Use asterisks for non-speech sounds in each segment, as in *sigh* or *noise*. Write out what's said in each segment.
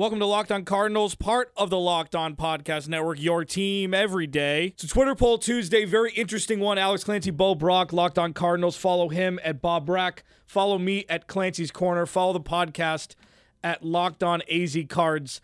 Welcome to Locked On Cardinals, part of the Locked On Podcast Network, your team every day. A Twitter poll Tuesday, very interesting one. Alex Clancy, Bo Brock, Locked On Cardinals. Follow him at Bob Brack. Follow me at Clancy's Corner. Follow the podcast at Locked On AZ Cards.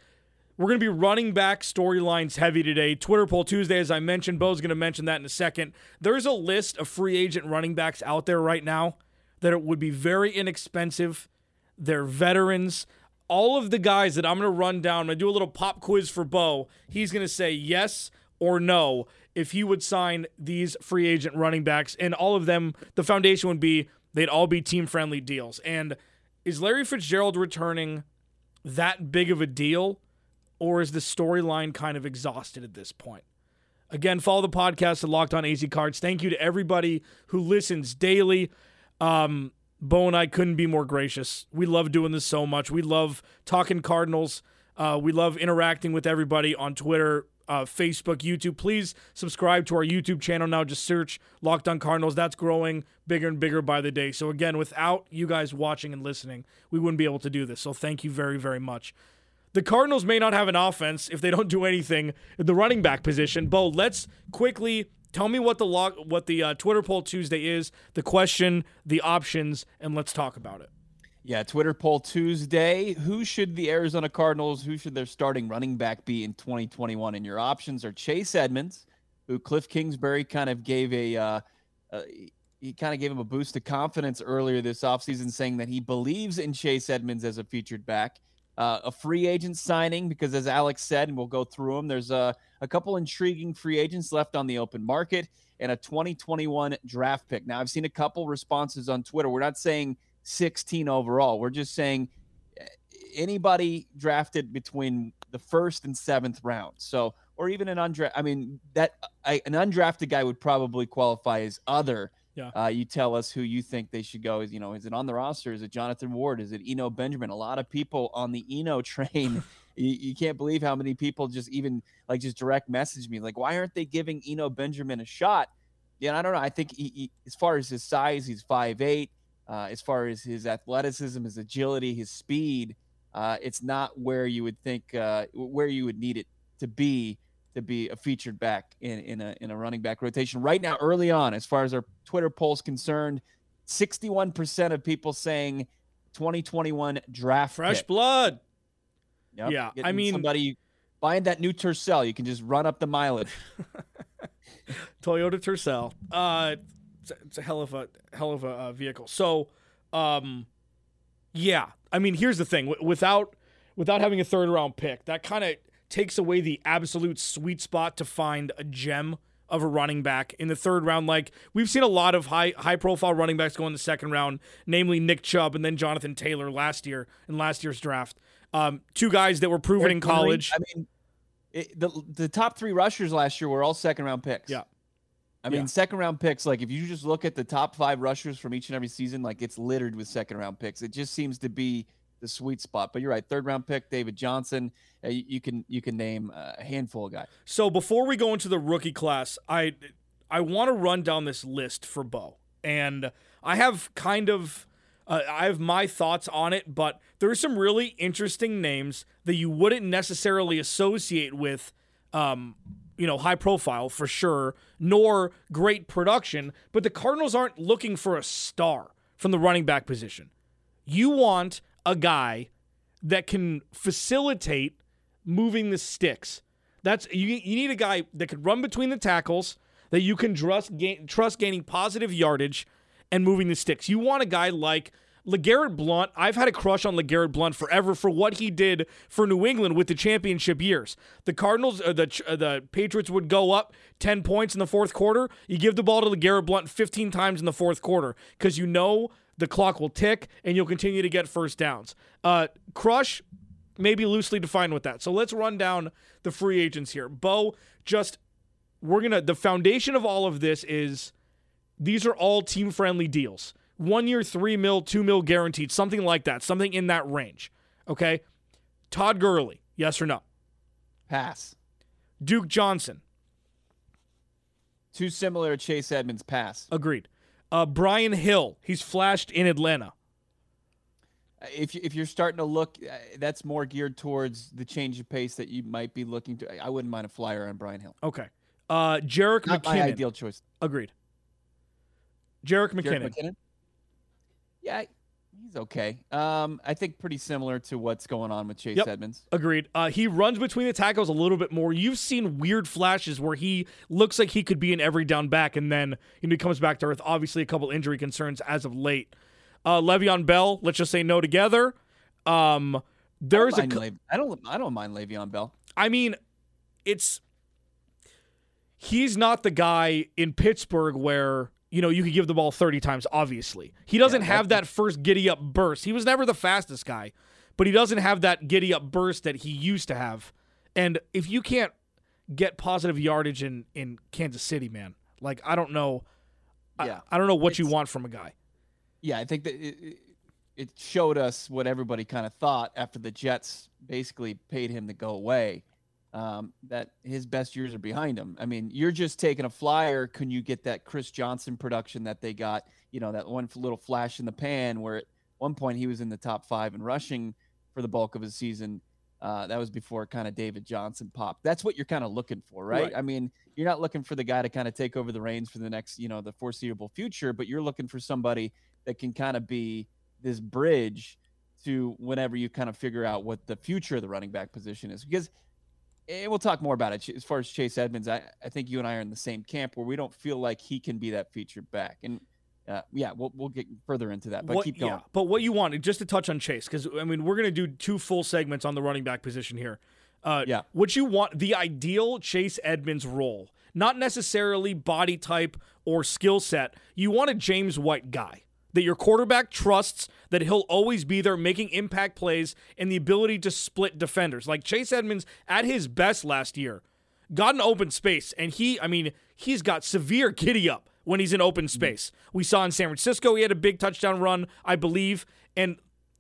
We're going to be running back storylines heavy today. Twitter poll Tuesday, as I mentioned. Bo's going to mention that in a second. There's a list of free agent running backs out there right now that it would be very inexpensive. They're veterans all of the guys that I'm going to run down, I'm going to do a little pop quiz for Bo. He's going to say yes or no if he would sign these free agent running backs. And all of them, the foundation would be they'd all be team friendly deals. And is Larry Fitzgerald returning that big of a deal? Or is the storyline kind of exhausted at this point? Again, follow the podcast at Locked On AZ Cards. Thank you to everybody who listens daily. Um, Bo and I couldn't be more gracious. We love doing this so much. We love talking Cardinals. Uh, we love interacting with everybody on Twitter, uh, Facebook, YouTube. Please subscribe to our YouTube channel now. Just search Locked On Cardinals. That's growing bigger and bigger by the day. So, again, without you guys watching and listening, we wouldn't be able to do this. So, thank you very, very much. The Cardinals may not have an offense if they don't do anything at the running back position. Bo, let's quickly Tell me what the log, what the uh, Twitter poll Tuesday is, the question, the options, and let's talk about it. Yeah, Twitter poll Tuesday. Who should the Arizona Cardinals, who should their starting running back be in 2021? And your options are Chase Edmonds, who Kliff Kingsbury kind of gave a, uh, uh, he kind of gave him a boost of confidence earlier this offseason, saying that he believes in Chase Edmonds as a featured back uh, a free agent signing because, as Alex said, and we'll go through them, there's a, a couple intriguing free agents left on the open market and a 2021 draft pick. Now, I've seen a couple responses on Twitter. We're not saying 16 overall, we're just saying eh, anybody drafted between the first and seventh round. So, or even an undrafted, I mean, that I, an undrafted guy would probably qualify as other yeah. Uh, you tell us who you think they should go. Is you know, is it on the roster? Is it Jonathan Ward? Is it Eno Benjamin? A lot of people on the Eno *laughs* train. you, you, can't believe how many people just even like just direct message me like, why aren't they giving Eno Benjamin a shot? Yeah, I don't know. I think he, he, as far as his size, he's five eight. Uh, as far as his athleticism, his agility, his speed, uh, it's not where you would think uh, where you would need it to be to be a featured back in, in a in a running back rotation. Right now, early on, as far as our Twitter polls concerned, 61% of people saying 2021 draft fresh pick. blood. Yep. Yeah, I mean, somebody buying that new Tercel, you can just run up the mileage. *laughs* Toyota Tercel. Uh, it's, it's, a hell of a hell of a uh, vehicle. So, um, yeah, I mean, here's the thing: w- without without having a third round pick, that kind of takes away the absolute sweet spot to find a gem of a running back in the third round. Like we've seen a lot of high high profile running backs go in the second round, namely Nick Chubb and then Jonathan Taylor last year in last year's draft. Um, two guys that were proven in college. I mean, it, the the top three rushers last year were all second round picks. Yeah. I mean, Yeah. second round picks, like if you just look at the top five rushers from each and every season, like it's littered with second round picks. It just seems to be the sweet spot. But you're right, third round pick, David Johnson. Uh, you, you can you can name a handful of guys. So before we go into the rookie class, I I want to run down this list for Bo, and I have kind of uh, I have my thoughts on it, but there are some really interesting names that you wouldn't necessarily associate with, um, you know, high profile for sure, nor great production. But the Cardinals aren't looking for a star from the running back position. You want a guy that can facilitate moving the sticks. That's you. You need a guy that could run between the tackles, that you can trust gain, trust gaining positive yardage and moving the sticks. You want a guy like LeGarrette Blunt. I've had a crush on LeGarrette Blunt forever for what he did for New England with the championship years. The Cardinals, uh, the uh, the Patriots would go up ten points in the fourth quarter. You give the ball to LeGarrette Blunt fifteen times in the fourth quarter because you know the clock will tick and you'll continue to get first downs. Uh, crush maybe loosely defined with that. So let's run down the free agents here. Bo, just we're gonna the foundation of all of this is These are all team friendly deals. One year, three mil, two mil guaranteed, something like that, something in that range. Okay. Todd Gurley, yes or no? Pass. Duke Johnson, Too similar to Chase Edmonds. Pass. agreed. Uh, Brian Hill, he's flashed in Atlanta. If you- if you're starting to look, uh, that's more geared towards the change of pace that you might be looking to. I wouldn't mind a flyer on Brian Hill. Okay. Uh, Jerick Not my McKinnon, ideal choice. agreed. Jerick McKinnon, McKinnon. Yeah, he's okay. Um, I think pretty similar to what's going on with Chase Yep. Edmonds. Agreed. Uh, he runs between the tackles a little bit more. You've seen weird flashes where he looks like he could be an every down back, and then you know, he comes back to earth. Obviously, a couple injury concerns as of late. Uh, Le'Veon Bell, let's just say no together. Um, there's I a, don't, mind Lev- I don't. I don't mind Le'Veon Bell. I mean, it's he's not the guy in Pittsburgh where you know you could give the ball 30 times. Obviously, he doesn't Yeah, have that first giddy up burst. He was never the fastest guy, but he doesn't have that giddy up burst that he used to have. And if you can't get positive yardage in in Kansas City, man, like I don't know, Yeah. I, I don't know what you want from a guy. Yeah, I think that it- it showed us what everybody kind of thought after the Jets basically paid him to go away. Um, that his best years are behind him. I mean, you're just taking a flyer. Can you get that Chris Johnson production that they got? You know, that one little flash in the pan where at one point he was in the top five in rushing for the bulk of his season. Uh, that was before kind of David Johnson popped. That's what you're kind of looking for, right? Right. I mean, you're not looking for the guy to kind of take over the reins for the next, you know, the foreseeable future, but you're looking for somebody that can kind of be this bridge to whenever you kind of figure out what the future of the running back position is. Because, and we'll talk more about it as far as Chase Edmonds. I, I think you and I are in the same camp where we don't feel like he can be that featured back. And uh, yeah, we'll, we'll get further into that, but What- keep going. Yeah, but what you want, just to touch on Chase, because I mean, we're going to do two full segments on the running back position here. Uh, Yeah. What you want, the ideal Chase Edmonds role, not necessarily body type or skill set. You want a James White guy that your quarterback trusts, that he'll always be there making impact plays and the ability to split defenders. Like Chase Edmonds at his best last year got an open space, and he, I mean, he's got severe giddy up when he's in open mm-hmm. space. We saw in San Francisco, he had a big touchdown run, I believe. And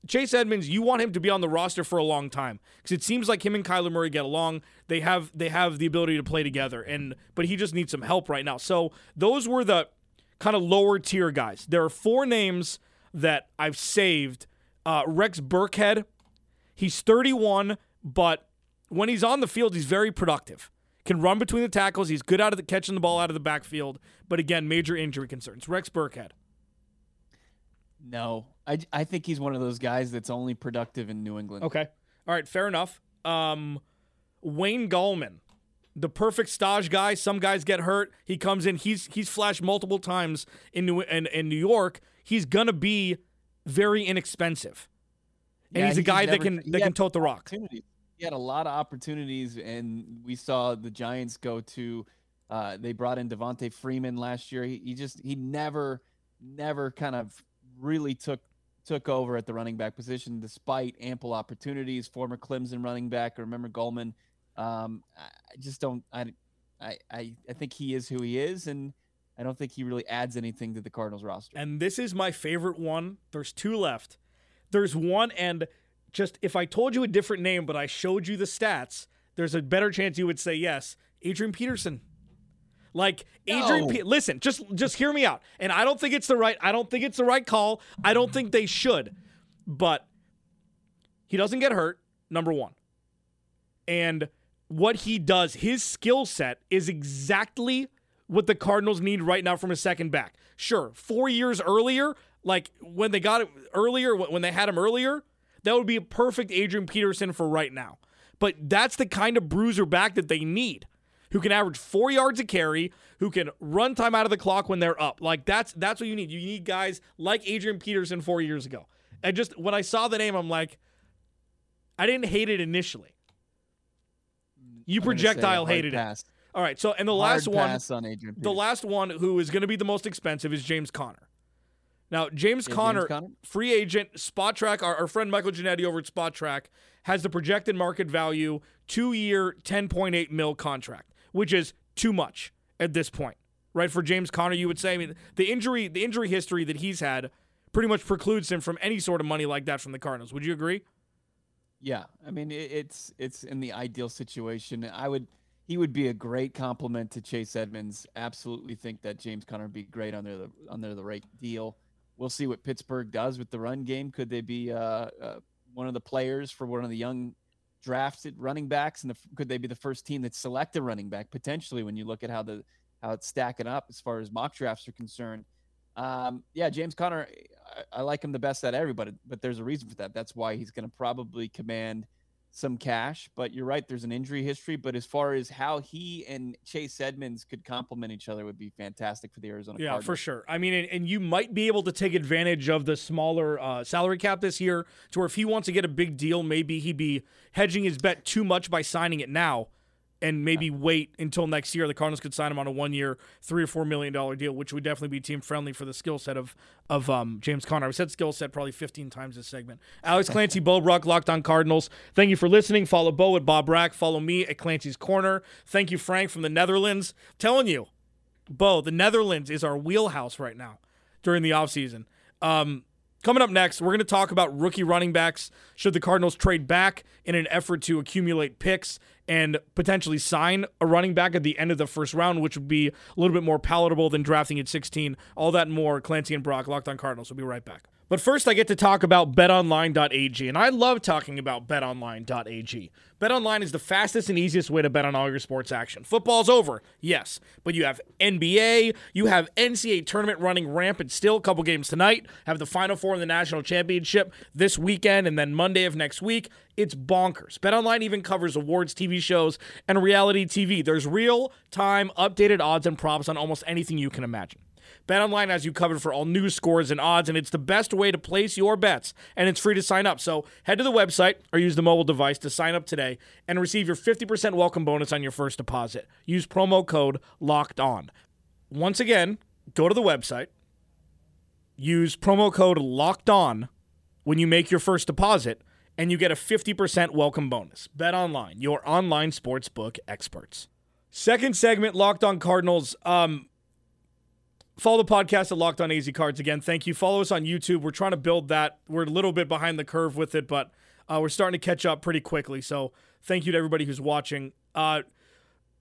Chase Edmonds, you want him to be on the roster for a long time because it seems like him and Kyler Murray get along. They have they have the ability to play together, and but he just needs some help right now. So those were the kind of lower tier guys. There are four names that I've saved. Uh, Rex Burkhead, he's 31, but when he's on the field, he's very productive. Can run between the tackles. He's good out of the catching the ball out of the backfield. But again, major injury concerns. Rex Burkhead. No, I, I think he's one of those guys that's only productive in New England. Okay. All right. Fair enough. Um, Wayne Gallman, the perfect stage guy. Some guys get hurt. He comes in. He's he's flashed multiple times in New in, in New York. He's gonna be very inexpensive, and Yeah, he's a guy that can that can tote the rock. He had a lot of opportunities, and we saw the Giants go to. Uh, they brought in Devonta Freeman last year. He, he just he never, never kind of really took took over at the running back position, despite ample opportunities. Former Clemson running back, I remember Gallman. Um, I just don't. I, I I I think he is who he is, and I don't think he really adds anything to the Cardinals roster. And this is my favorite one. There's two left. There's one, and just if I told you a different name, but I showed you the stats, there's a better chance you would say yes. Adrian Peterson. Like Adrian, No. Pe- listen, just just hear me out. And I don't think it's the right. I don't think it's the right call. I don't think they should, but he doesn't get hurt. Number one, and what he does, his skill set is exactly what the Cardinals need right now from a second back. Sure, four years earlier, like when they got it earlier, when they had him earlier, that would be a perfect Adrian Peterson for right now. But that's the kind of bruiser back that they need, who can average four yards a carry, who can run time out of the clock when they're up. Like that's that's what you need. You need guys like Adrian Peterson four years ago. And just when I saw the name, I'm like, I didn't hate it initially. You I'm gonna say projectile hated it. All right, so and the Hard last one, on the last one who is going to be the most expensive is James Conner. Now, James Yeah, James Conner, Conner. free agent, Spotrac, our, our friend Michael Ginnitti over at Spotrac has the projected market value two year, 10.8 mil contract, which is too much at this point, right? For James Conner, you would say. I mean, the injury, the injury history that he's had, pretty much precludes him from any sort of money like that from the Cardinals. Would you agree? Yeah, I mean, it, it's it's in the ideal situation. I would he would be a great complement to Chase Edmonds. Absolutely think that James Conner would be great under the under the right deal. We'll see what Pittsburgh does with the run game. Could they be uh, uh, one of the players for one of the young drafted running backs, and the, could they be the first team that select a running back potentially? When you look at how the how it's stacking up as far as mock drafts are concerned. Um, yeah, James Conner, I, I, like him the best out of everybody, but there's a reason for that. That's why he's going to probably command some cash. But you're right, there's an injury history. But as far as how he and Chase Edmonds could complement each other would be fantastic for the Arizona. Yeah, Cardinals. for sure. I mean, and, and, you might be able to take advantage of the smaller uh, salary cap this year, to where if he wants to get a big deal, maybe he'd be hedging his bet too much by signing it now and maybe wait until next year. The Cardinals could sign him on a one-year, three or four million dollar deal, which would definitely be team friendly for the skill set of of um, James Conner. I've said skill set probably 15 times this segment. Alex Clancy, *laughs* Bo Brock, Locked On Cardinals. Thank you for listening. Follow Bo at Bob Brack. Follow me at Clancy's Corner. Thank you, Frank from the Netherlands. I'm telling you, Bo, the Netherlands is our wheelhouse right now during the offseason. Um, Coming up next, we're going to talk about rookie running backs. Should the Cardinals trade back in an effort to accumulate picks and potentially sign a running back at the end of the first round, which would be a little bit more palatable than drafting at 16? All that more. Clancy and Brock, Locked on Cardinals. We'll be right back. But first, I get to talk about betonline.ag, and I love talking about betonline.ag. BetOnline is the fastest and easiest way to bet on all your sports action. Football's over, yes, but you have NBA, you have NCAA tournament running rampant still. A couple games tonight, have the Final Four in the national championship this weekend, and then Monday of next week. It's bonkers. BetOnline even covers awards, TV shows, and reality TV. There's real time, updated odds and props on almost anything you can imagine. BetOnline has you covered for all news, scores, and odds, and it's the best way to place your bets, and it's free to sign up. So head to the website or use the mobile device to sign up today and receive your 50% welcome bonus on your first deposit. Use promo code LOCKED ON. Once again, go to the website, use promo code LOCKED ON when you make your first deposit, and you get a 50% welcome bonus. Bet online, your online sportsbook experts. Second segment, Locked On Cardinals. Um, Follow the podcast at Locked On AZ Cards again. Thank you. Follow us on YouTube. We're trying to build that. We're a little bit behind the curve with it, but uh, we're starting to catch up pretty quickly. So thank you to everybody who's watching. Uh,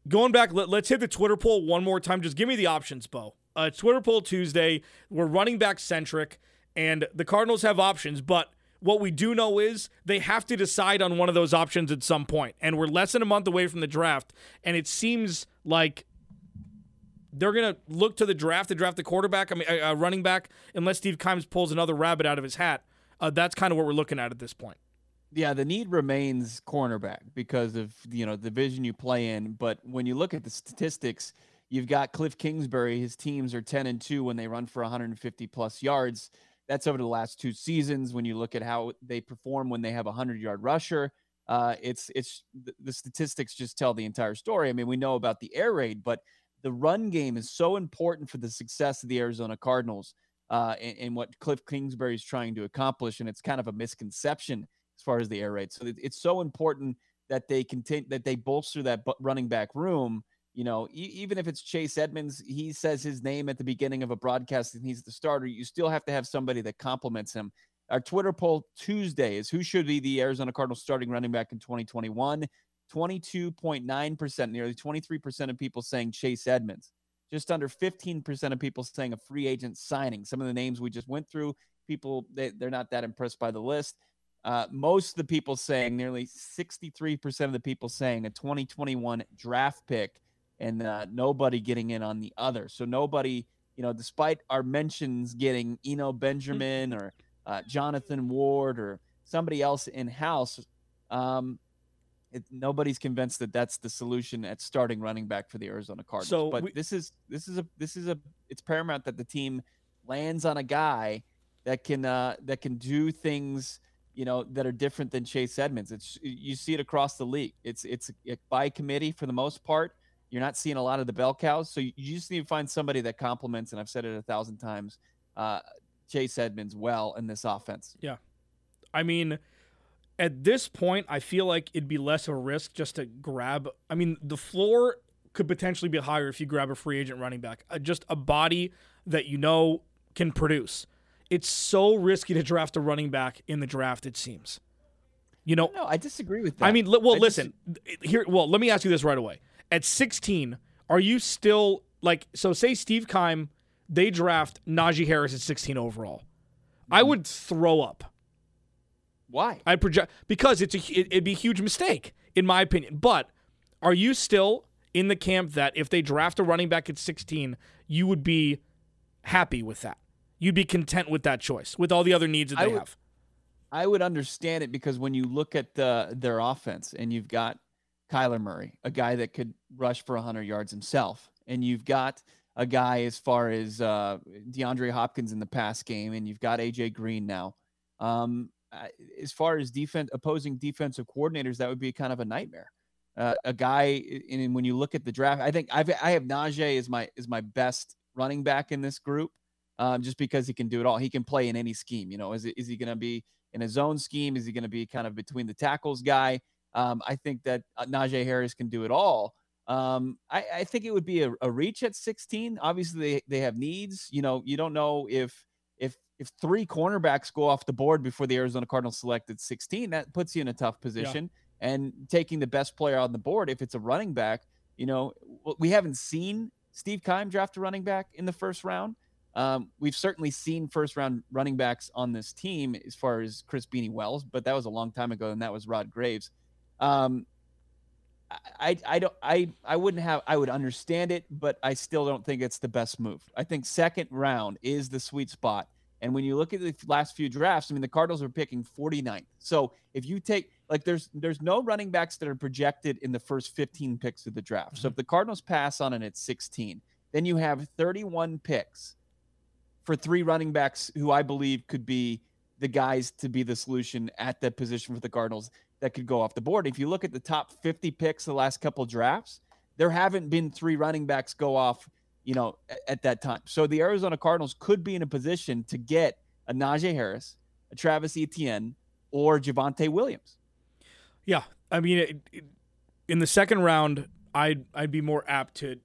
going back, let, us hit the Twitter poll one more time. Just give me the options, Bo. Uh, Twitter poll Tuesday. We're running back centric, and the Cardinals have options, but what we do know is they have to decide on one of those options at some point. And we're less than a month away from the draft, and it seems like they're going to look to the draft to draft the quarterback, I mean, a, running back, unless Steve Keim pulls another rabbit out of his hat. Uh, that's kind of what we're looking at at this point. Yeah, the need remains cornerback because of you know the division you play in. But when you look at the statistics, you've got Kliff Kingsbury. His teams are ten and two when they run for 150 plus yards. That's over the last two seasons. When you look at how they perform when they have a hundred yard rusher, uh, it's it's the statistics just tell the entire story. I mean, we know about the air raid, but the run game is so important for the success of the Arizona Cardinals uh, and, what Kliff Kingsbury is trying to accomplish. And it's kind of a misconception as far as the air raid. So it's so important that they continue that they bolster that running back room. You know, e- even if it's Chase Edmonds, he says his name at the beginning of a broadcast and he's the starter. You still have to have somebody that complements him. Our Twitter poll Tuesday is who should be the Arizona Cardinals starting running back in 2021. 22.9%, nearly 23% of people saying Chase Edmonds. Just under 15% of people saying a free agent signing. Some of the names we just went through, people, they, they're not that impressed by the list. Uh, most of the people saying, nearly 63% of the people saying a 2021 draft pick, and uh, nobody getting in on the other. So nobody, you know, despite our mentions getting Eno Benjamin or uh, Jonathan Ward or somebody else in house, um, it, nobody's convinced that that's the solution at starting running back for the Arizona Cardinals. So but we, this is this is a this is a it's paramount that the team lands on a guy that can uh, that can do things you know that are different than Chase Edmonds. It's you see it across the league. It's it's by committee for the most part. You're not seeing a lot of the bell cows, so you just need to find somebody that complements. And I've said it a thousand times, uh, Chase Edmonds well in this offense. Yeah, I mean at this point, I feel like it'd be less of a risk just to grab. I mean, the floor could potentially be higher if you grab a free agent running back. Uh, just a body that you know can produce. It's so risky to draft a running back in the draft. It seems. You know, no, I disagree with that. I mean, well, I listen here. Well, let me ask you this right away. At 16, are you still like so? Say Steve Keim, they draft Najee Harris at 16 overall. I Mm-hmm. would throw up. Why? I'd project because it's a it, it'd be a huge mistake in my opinion. But are you still in the camp that if they draft a running back at 16, you would be happy with that? You'd be content with that choice with all the other needs that I they would- have. I would understand it because when you look at the, their offense and you've got Kyler Murray, a guy that could rush for 100 yards himself, and you've got a guy as far as uh, DeAndre Hopkins in the pass game, and you've got AJ Green now. Um, I- as far as defense, opposing defensive coordinators, that would be kind of a nightmare. Uh, a guy, and when you look at the draft, I think I've, I have Najee is my is my best running back in this group, um, just because he can do it all. He can play in any scheme. You know, is is he going to be in a zone scheme? Is he going to be kind of between the tackles guy? Um, I think that uh, Najee Harris can do it all. Um, I, I think it would be a, a reach at 16. Obviously, they, they have needs. You know, you don't know if if three cornerbacks go off the board before the Arizona Cardinals selected 16. That puts you in a tough position. And taking the best player on the board, if it's a running back, you know, we haven't seen Steve Keim draft a running back in the first round. Um, we've certainly seen first round running backs on this team as far as Chris Beanie Wells, but that was a long time ago, and that was Rod Graves. Um, I, I don't I I wouldn't have I would understand it, but I still don't think it's the best move. I think second round is the sweet spot. And when you look at the last few drafts, I mean the Cardinals are picking 49th. So if you take like there's there's no running backs that are projected in the first 15 picks of the draft. So mm-hmm. if the Cardinals pass on it at 16, then you have 31 picks for three running backs who I believe could be the guys to be the solution at that position for the Cardinals that could go off the board. If you look at the top 50 picks the last couple drafts, there haven't been three running backs go off, you know, a- at that time. So the Arizona Cardinals could be in a position to get a Najee Harris, a Travis Etienne, or Javonte Williams. Yeah, I mean, it, it- in the second round, I'd I'd be more apt to.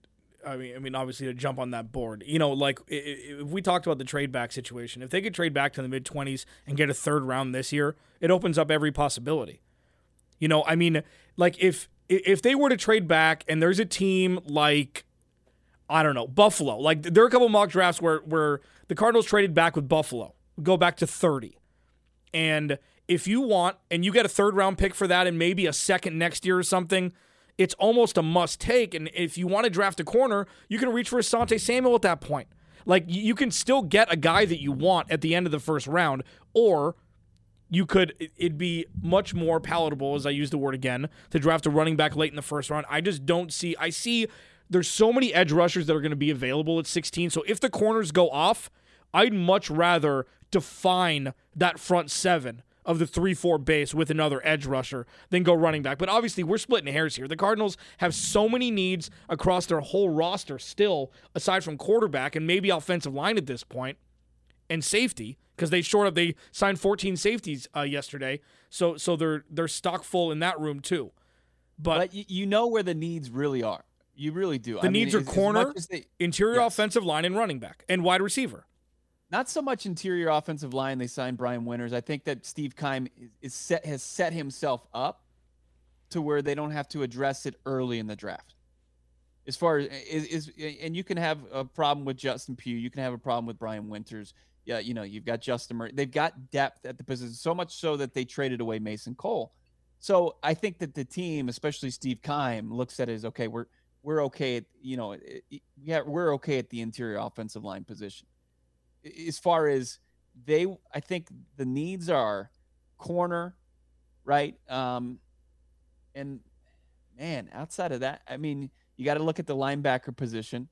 I mean, I mean, obviously to jump on that board. You know, like if we talked about the trade back situation, if they could trade back to the mid twenties and get a third round this year, it opens up every possibility. You know, I mean, like if if they were to trade back and there's a team like I don't know Buffalo, like there are a couple mock drafts where where the Cardinals traded back with Buffalo, go back to thirty. And if you want, and you get a third round pick for that and maybe a second next year or something, it's almost a must take. And if you want to draft a corner, you can reach for Asante Samuel at that point. Like you can still get a guy that you want at the end of the first round, or you could it'd be much more palatable as i use the word again to draft a running back late in the first round i just don't see i see there's so many edge rushers that are going to be available at 16 so if the corners go off i'd much rather define that front seven of the 3-4 base with another edge rusher than go running back. But obviously we're splitting hairs here. The cardinals have so many needs across their whole roster still aside from quarterback and maybe offensive line at this point and safety because they short up they signed 14 safeties uh, yesterday so so they're they're stock full in that room too. But, But you know where the needs really are. You really do. the needs are corner they, interior yes. offensive line and running back and wide receiver not so much interior offensive line. They signed Brian Winters. I think that Steve Keim is, is set has set himself up to where they don't have to address it early in the draft. As far as is, is and you can have a problem with Justin Pugh, you can have a problem with Brian Winters. Yeah, you know you've got Justin Murray. They've got depth at the position so much so that they traded away Mason Cole. So I think that the team, especially Steve Keim, looks at it as okay. We're we're okay at you know it- it- yeah we're okay at the interior offensive line position. As far as they i think the needs are corner right? Um and man outside of that i mean you got to look at the linebacker position.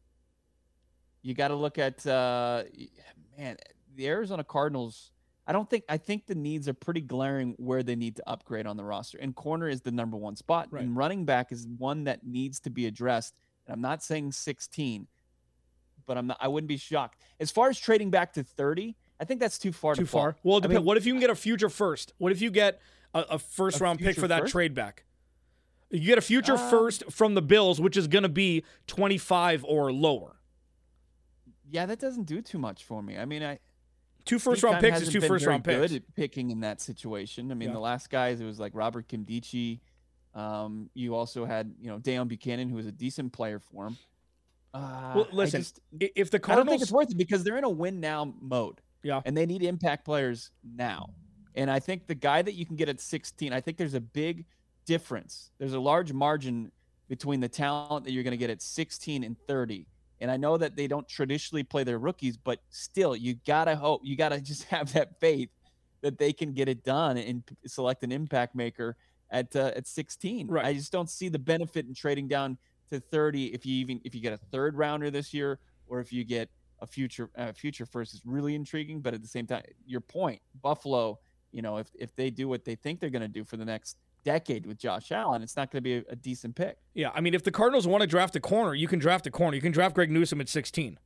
You got to look at uh man the arizona cardinals i don't think i think the needs are pretty glaring where they need to upgrade on the roster and corner is the number one spot Right. and running back is one that needs to be addressed and i'm not saying 16 but I'm not, I wouldn't be shocked. As far as trading back to 30, I think that's too far. too to fall. far well it I mean, what if you can get a future first what if you get a, a first A round pick for that first? trade back You get a future Uh, first from the Bills, which is going to be 25 or lower. Yeah, that doesn't do too much for me. I mean, I Two first round picks is two first round picks. Good at picking in that situation. I mean, Yeah. the last guys it was like Robert Nkemdiche. Um, you also had you know Deone Bucannon, who was a decent player for him. Uh, Well, listen, just- If the I don't think it's worth it because they're in a win now mode. Yeah. And they need impact players now. And I think the guy that you can get at 16, I think there's a big difference. There's a large margin between the talent that you're going to get at 16 and 30. And I know that they don't traditionally play their rookies, but still, you got to hope, you got to *laughs* just have that faith that they can get it done and p- select an impact maker at uh, at 16. Right. I just don't see the benefit in trading down to 30 if you even if you get a third rounder this year or if you get a future uh, future first is really intriguing but at the same time your point buffalo you know if if they do what they think they're going to do for the next decade with josh allen it's not going to be a, a decent pick yeah, I mean, if the Cardinals want to draft a corner, you can draft a corner. You can draft Greg Newsome at 16.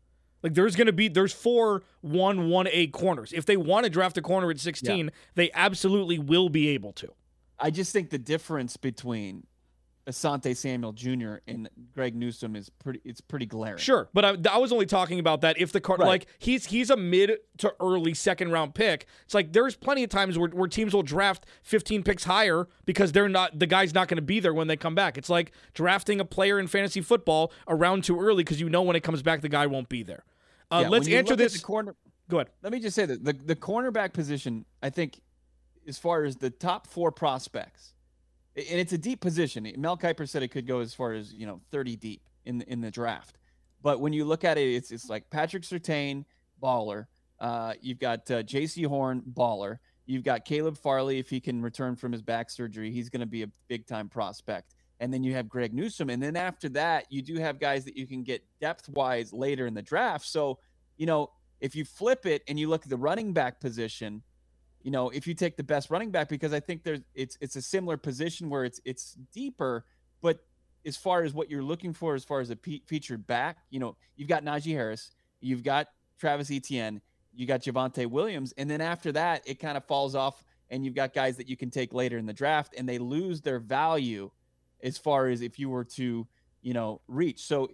Like there's going to be there's four one one A corners. If they want to draft a corner at 16, they absolutely will be able to. i just think the difference between asante samuel jr and greg newsome is pretty it's pretty glaring Sure, but I, I was only talking about that if the card Right. like he's he's a mid to early second round pick. It's like there's plenty of times where, where teams will draft 15 picks higher because they're not the guy's not going to be there when they come back. It's like drafting a player in fantasy football around too early because you know when it comes back the guy won't be there. Uh, Yeah, let's answer this. corner Go ahead. let me just say that the, the cornerback position, I think, as far as the top four prospects, and it's a deep position. Mel Kiper said it could go as far as you know 30 deep in the, in the draft. But when you look at it, it's it's like Patrick Surtain, baller. Uh, you've got uh, Jaycee Horn, baller. You've got Caleb Farley. If he can return from his back surgery, he's going to be a big time prospect. And then you have Greg Newsome. And then after that, you do have guys that you can get depth wise later in the draft. So, you know, if you flip it and you look at the running back position, you know, if you take the best running back, because I think there's it's it's a similar position where it's it's deeper, but as far as what you're looking for, as far as a pe- featured back, you know, you've got Najee Harris, you've got Travis Etienne, you got Javonte Williams, and then after that, it kind of falls off, and you've got guys that you can take later in the draft, and they lose their value as far as if you were to, you know, reach. So,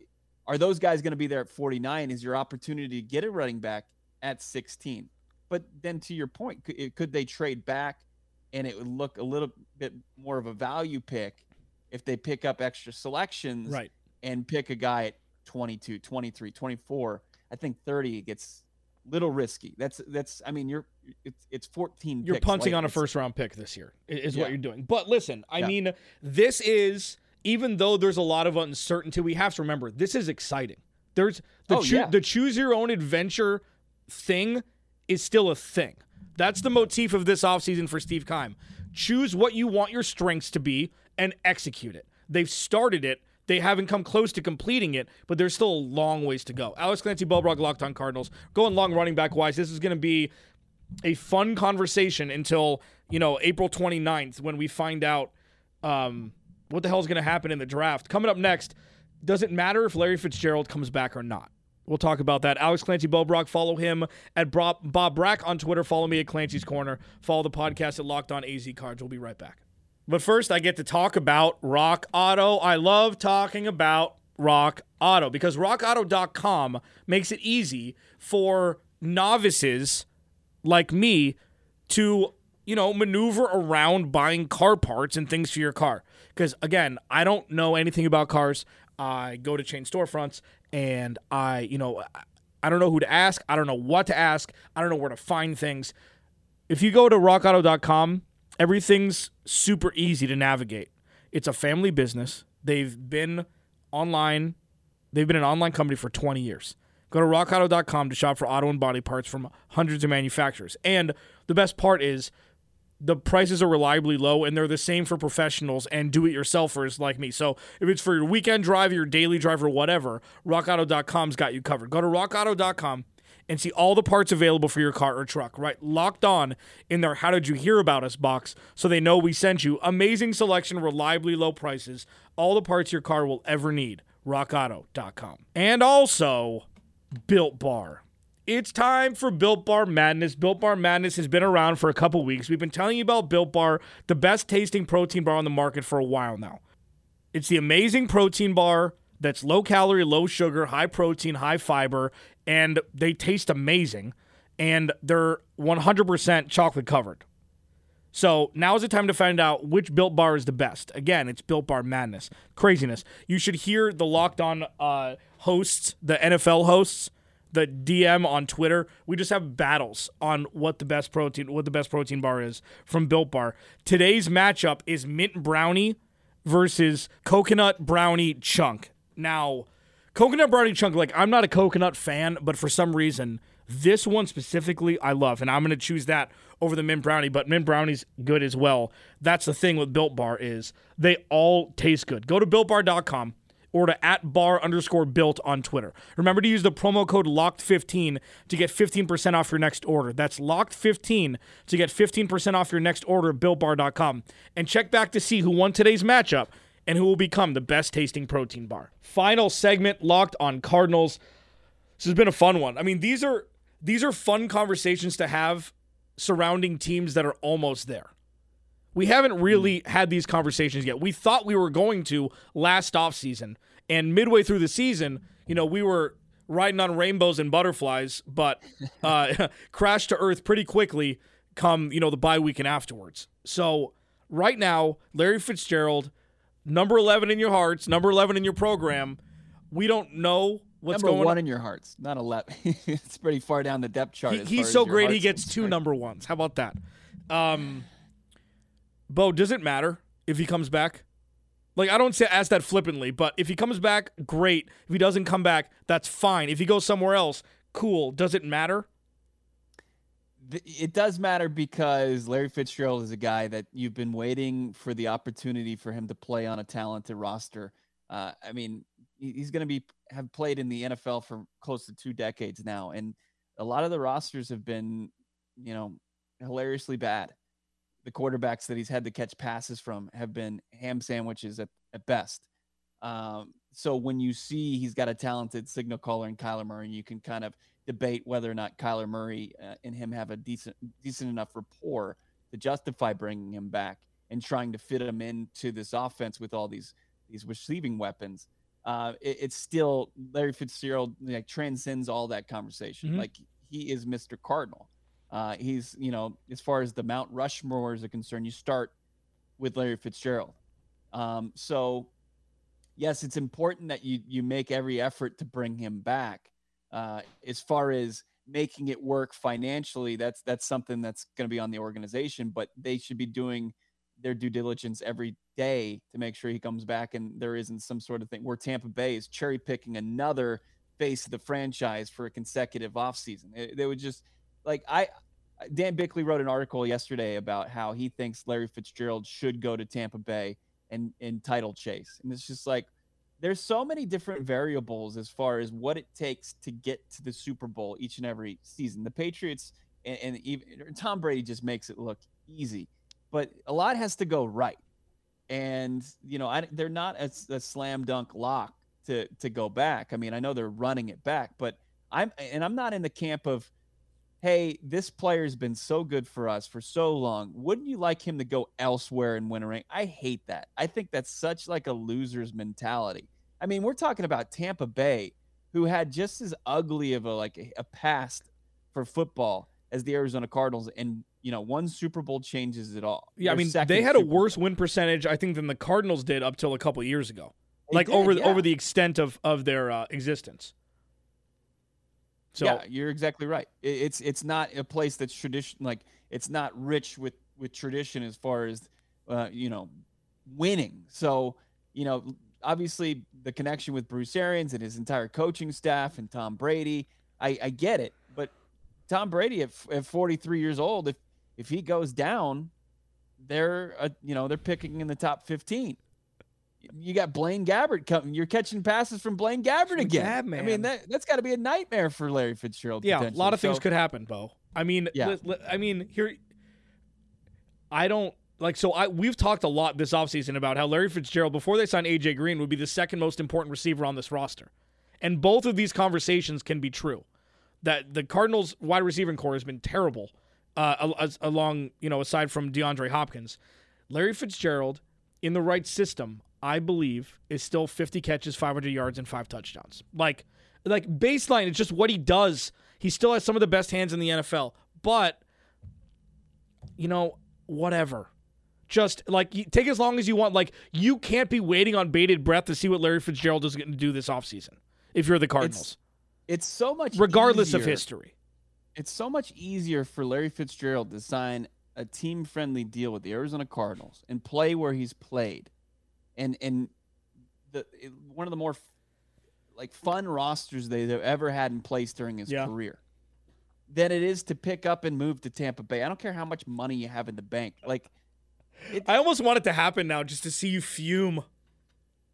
are those guys going to be there at 49? Is your opportunity to get a running back at 16? But then, to your point, could, could they trade back, and it would look a little bit more of a value pick if they pick up extra selections Right. and pick a guy at 22, 23, 24? I think 30 gets little risky. That's that's. I mean, you're it's it's 14. You're picks punting on a first round pick this year, is Yeah. what you're doing. But listen, I Yeah. mean, this is even though there's a lot of uncertainty, we have to remember this is exciting. There's the Oh, choo- yeah. the choose your own adventure thing is still a thing. That's the motif of this offseason for Steve Keim. Choose what you want your strengths to be and execute it. They've started it. They haven't come close to completing it, but there's still a long ways to go. Alex Clancy, Bo Brock, Locked on Cardinals. Going long running back wise, this is going to be a fun conversation until you know April 29th when we find out um, what the hell is going to happen in the draft. Coming up next, does it matter if Larry Fitzgerald comes back or not? We'll talk about that. Alex Clancy Bo Brock. Follow him at Bob, Brack on Twitter. Follow me at Clancy's Corner. Follow the podcast at Locked On AZ Cards. We'll be right back. But first, I get to talk about Rock Auto. I love talking about Rock Auto because rockauto.com makes it easy for novices like me to you know maneuver around buying car parts and things for your car because again i don't know anything about cars i go to chain storefronts and i you know i don't know who to ask. I don't know what to ask. I don't know where to find things. If you go to rockauto.com everything's super easy to navigate. It's a family business. They've been online. They've been an online company for 20 years. Go to rockauto.com to shop for auto and body parts from hundreds of manufacturers. And the best part is the prices are reliably low and they're the same for professionals and do it yourselfers like me. So if it's for your weekend drive, your daily drive, or whatever, rockauto.com's got you covered. Go to rockauto.com and see all the parts available for your car or truck, right? Locked on in their How Did You Hear About Us box so they know we sent you. Amazing selection, reliably low prices, all the parts your car will ever need. RockAuto.com. And also, Built Bar. It's time for Built Bar Madness. Built Bar Madness has been around for a couple weeks. We've been telling you about Built Bar, the best tasting protein bar on the market for a while now. It's the amazing protein bar that's low calorie, low sugar, high protein, high fiber, and they taste amazing. And they're 100% chocolate covered. So now is the time to find out which Built Bar is the best. Again, it's Built Bar madness, craziness. You should hear the Locked On uh, hosts, the NFL hosts, the DM on Twitter. We just have battles on what the best protein, what the best protein bar is from Built Bar. Today's matchup is mint brownie versus coconut brownie chunk. Now, coconut brownie chunk, like I'm not a coconut fan, but for some reason, this one specifically I love, and I'm gonna choose that over the mint brownie. But mint brownie's good as well. That's the thing with Built Bar is they all taste good. Go to builtbar.com or to at bar underscore built on Twitter. Remember to use the promo code locked15 to get 15% off your next order. That's locked15 to get 15% off your next order at builtbar.com. And check back to see who won today's matchup and who will become the best tasting protein bar. Final segment locked on Cardinals. This has been a fun one. I mean, these are these are fun conversations to have surrounding teams that are almost there. We haven't really had these conversations yet. We thought we were going to last offseason. And midway through the season, you know, we were riding on rainbows and butterflies, but *laughs* uh, *laughs* crashed to earth pretty quickly come, you know, the bye week and afterwards. So right now, Larry Fitzgerald, number 11 in your hearts, number 11 in your program. We don't know what's number going one on. in your hearts, not eleven. *laughs* it's pretty far down the depth chart. He- as he's so great he gets two number ones. How about that? Um, Bo, does it matter if he comes back? Like I don't say ask that flippantly, but if he comes back, great. If he doesn't come back, that's fine. If he goes somewhere else, cool. Does it matter? It does matter because Larry Fitzgerald is a guy that you've been waiting for the opportunity for him to play on a talented roster. Uh, I mean, he's going to be have played in the NFL for close to two decades now, and a lot of the rosters have been, you know, hilariously bad. The quarterbacks that he's had to catch passes from have been ham sandwiches at, at best. Um, so when you see he's got a talented signal caller in Kyler Murray, and you can kind of debate whether or not Kyler Murray uh, and him have a decent decent enough rapport to justify bringing him back and trying to fit him into this offense with all these these receiving weapons. Uh, it, it's still Larry Fitzgerald like transcends all that conversation. Mhm. Like he is Mr. Cardinal. Uh, he's you know as far as the Mount Rushmore is concerned, you start with Larry Fitzgerald. Um, so yes, it's important that you you make every effort to bring him back. Uh, as far as making it work financially, that's that's something that's going to be on the organization, but they should be doing their due diligence every day to make sure he comes back and there isn't some sort of thing where Tampa Bay is cherry picking another face of the franchise for a consecutive offseason. They would just like I Dan Bickley wrote an article yesterday about how he thinks Larry Fitzgerald should go to Tampa Bay and and title chase. And it's just like there's so many different variables as far as what it takes to get to the Super Bowl each and every season. The Patriots and, and even Tom Brady just makes it look easy, but a lot has to go right. And you know, I, they're not a, a slam dunk lock to to go back. I mean, I know they're running it back, but I'm and I'm not in the camp of hey, this player's been so good for us for so long. Wouldn't you like him to go elsewhere and win a ring? I hate that. I think that's such like a loser's mentality. I mean, we're talking about Tampa Bay, who had just as ugly of a like a, a past for football as the Arizona Cardinals, and you know, one Super Bowl changes it all. Yeah, I mean they had a Super Bowl. worse win percentage, I think, than the Cardinals did up till a couple years ago. Like did, over yeah. over the extent of of their uh, existence. So yeah, you're exactly right. It's it's not a place that's tradition like it's not rich with with tradition as far as uh, you know winning. So you know obviously the connection with Bruce Arians and his entire coaching staff and Tom Brady, I, I get it. But Tom Brady at, at 43 years old, if if he goes down, they're uh, you know they're picking in the top 15. You got Blaine Gabbert coming. You're catching passes from Blaine Gabbert again. Gab, I mean that that's got to be a nightmare for Larry Fitzgerald. yeah, a lot of things could happen, Bo. I mean, Yeah. li- li- I mean, here, I don't like. So I we've talked a lot this offseason about how Larry Fitzgerald before they signed AJ Green would be the second most important receiver on this roster, and both of these conversations can be true. That the Cardinals wide receiving core has been terrible, uh, as- along you know aside from DeAndre Hopkins, Larry Fitzgerald in the right system. I believe, is still 50 catches, 500 yards, and five touchdowns. Like, like baseline, it's just what he does. He still has some of the best hands in the NFL, but you know, whatever. Just like take as long as you want. Like you can't be waiting on bated breath to see what Larry Fitzgerald is going to do this offseason if you're the Cardinals, It's so much regardless of history. It's so much easier for Larry Fitzgerald to sign a team-friendly deal with the Arizona Cardinals and play where he's played, and and the it- one of the more like fun rosters they've ever had in place during his Yeah. career than it is to pick up and move to Tampa Bay. I don't care how much money you have in the bank. Like I almost want it to happen now just to see you fume.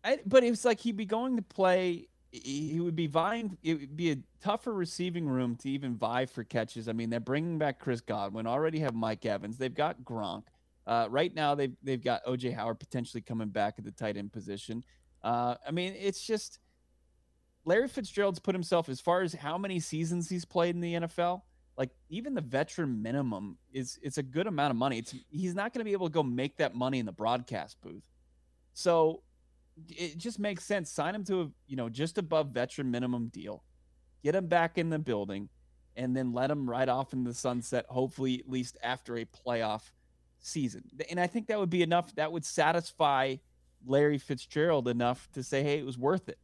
I, but it was like he'd be going to play. He he would be vying. It would be a tougher receiving room to even vie for catches. I mean, they're bringing back Chris Godwin. Already have Mike Evans. They've got Gronk. Uh, right now, they've they've got OJ Howard potentially coming back at the tight end position. Uh, I mean, it's just Larry Fitzgerald's put himself as far as how many seasons he's played in the NFL. Like even the veteran minimum is it's a good amount of money. It's he's not going to be able to go make that money in the broadcast booth. So it just makes sense. Sign him to a you know just above veteran minimum deal, get him back in the building, and then let him ride off in the sunset. Hopefully, at least after a playoff season. And I think that would be enough. That would satisfy Larry Fitzgerald enough to say, "Hey, it was worth it."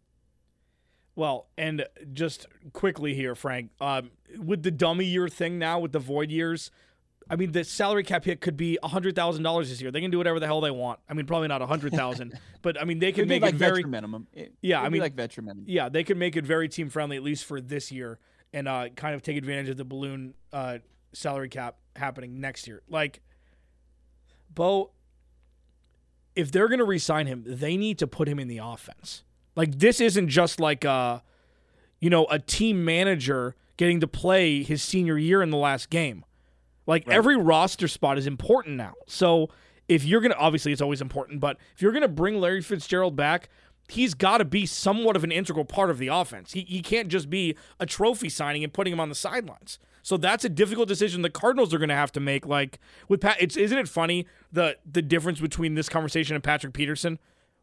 Well, and just quickly here, Frank, um, with the dummy year thing now, with the void years, I mean, the salary cap hit could be hundred thousand dollars this year. They can do whatever the hell they want. I mean, probably not a hundred thousand, *laughs* but I mean, they can make like it very, minimum. It- Yeah, I mean- like veteran minimum. yeah, they can make it very team friendly at least for this year, and uh, kind of take advantage of the balloon uh, salary cap happening next year. Like, Bo, if they're gonna re-sign him, they need to put him in the offense. Like, this isn't just like a, you know, a team manager getting to play his senior year in the last game. Like Right. every roster spot is important now. So if you're gonna, obviously it's always important, but if you're gonna bring Larry Fitzgerald back, he's got to be somewhat of an integral part of the offense. He, he can't just be a trophy signing and putting him on the sidelines. So that's a difficult decision the Cardinals are going to have to make. Like with Pat, it's isn't it funny the the difference between this conversation and Patrick Peterson?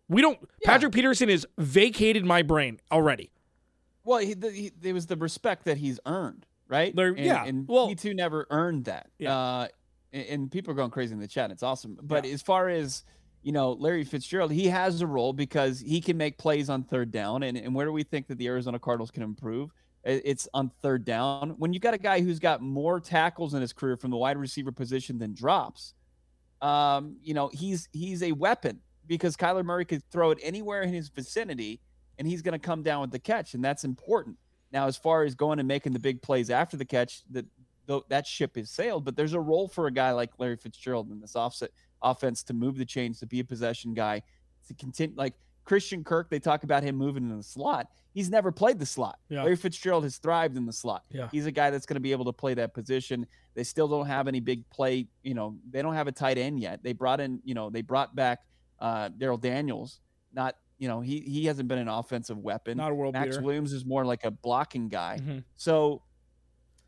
We don't. Patrick Peterson is vacated my brain already. Well, he, the, he, there was the respect that he's earned, right? There- and, yeah, and well- he too never earned that. Yeah. Uh, and, and people are going crazy in the chat. It's awesome. But Yeah. as far as you know, Larry Fitzgerald, he has a role because he can make plays on third down. And, and where do we think that the Arizona Cardinals can improve? It's on third down. When you've got a guy who's got more tackles in his career from the wide receiver position than drops, um, you know, he's he's a weapon because Kyler Murray could throw it anywhere in his vicinity and he's going to come down with the catch, and that's important. Now, as far as going and making the big plays after the catch, that that ship is sailed. But there's a role for a guy like Larry Fitzgerald in this offset offense to move the chains, to be a possession guy, to continue. Like Christian Kirk, they talk about him moving in the slot. He's never played the slot. Yeah. Larry Fitzgerald has thrived in the slot. Yeah. He's a guy that's going to be able to play that position. They still don't have any big play. You know, they don't have a tight end yet. They brought in, you know, they brought back uh, Darrell Daniels. Not, you know, he he hasn't been an offensive weapon. Not a world Maxx beater. Williams is more like a blocking guy. Mhm. So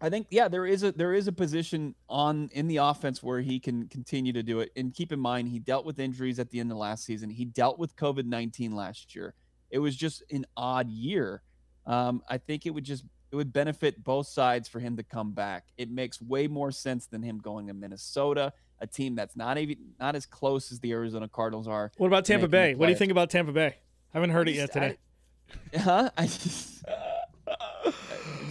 I think yeah, there is a there is a position on in the offense where he can continue to do it. And keep in mind, he dealt with injuries at the end of last season. He dealt with COVID nineteen last year. It was just an odd year. Um, I think it would just it would benefit both sides for him to come back. It makes way more sense than him going to Minnesota, a team that's not even not as close as the Arizona Cardinals are. What about Tampa Bay? What do you think about Tampa Bay? I haven't heard it yet just- today. *laughs* Huh? I just, I'm *laughs*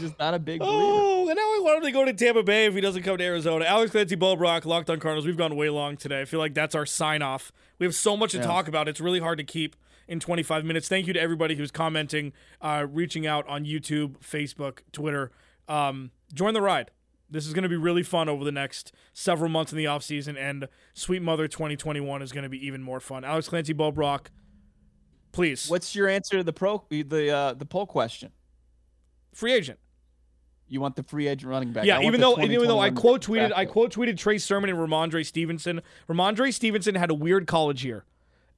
just not a big believer. Oh, and now I want him to go to Tampa Bay if he doesn't come to Arizona. Alex Clancy, Bo Brock, Locked on Cardinals. We've gone way long today. I feel like that's our sign off. We have so much to Yeah. talk about. It's really hard to keep in 25 minutes. Thank you to everybody who's commenting, uh, reaching out on YouTube, Facebook, Twitter. Um, join the ride. This is going to be really fun over the next several months in the offseason, and Sweet Mother 2021 is going to be even more fun. Alex Clancy, Bo Brock, please. What's your answer to the pro the uh, the poll question? Free agent. You want the free agent running back? Yeah, even though even though I quote tweeted I quote tweeted Trey Sermon and Rhamondre Stevenson. Rhamondre Stevenson had a weird college year.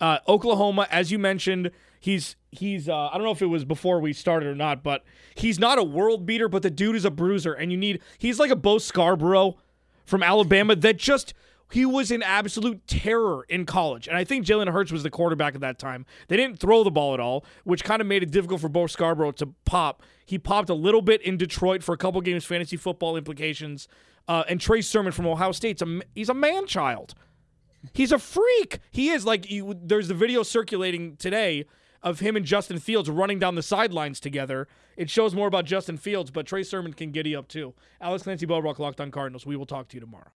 Uh, Oklahoma, as you mentioned, he's he's uh, I don't know if it was before we started or not, but he's not a world beater, but the dude is a bruiser, and you need he's like a Bo Scarborough from Alabama that just he was an absolute terror in college. And I think Jalen Hurts was the quarterback at that time. They didn't throw the ball at all, which kind of made it difficult for Bo Scarborough to pop. He popped a little bit in Detroit for a couple games, fantasy football implications. Uh, and Trey Sermon from Ohio State's a, he's a man child. He's a freak. He is like you, there's the video circulating today of him and Justin Fields running down the sidelines together. It shows more about Justin Fields, but Trey Sermon can giddy up too. Alex Clancy Bo Brock, Locked on Cardinals. We will talk to you tomorrow.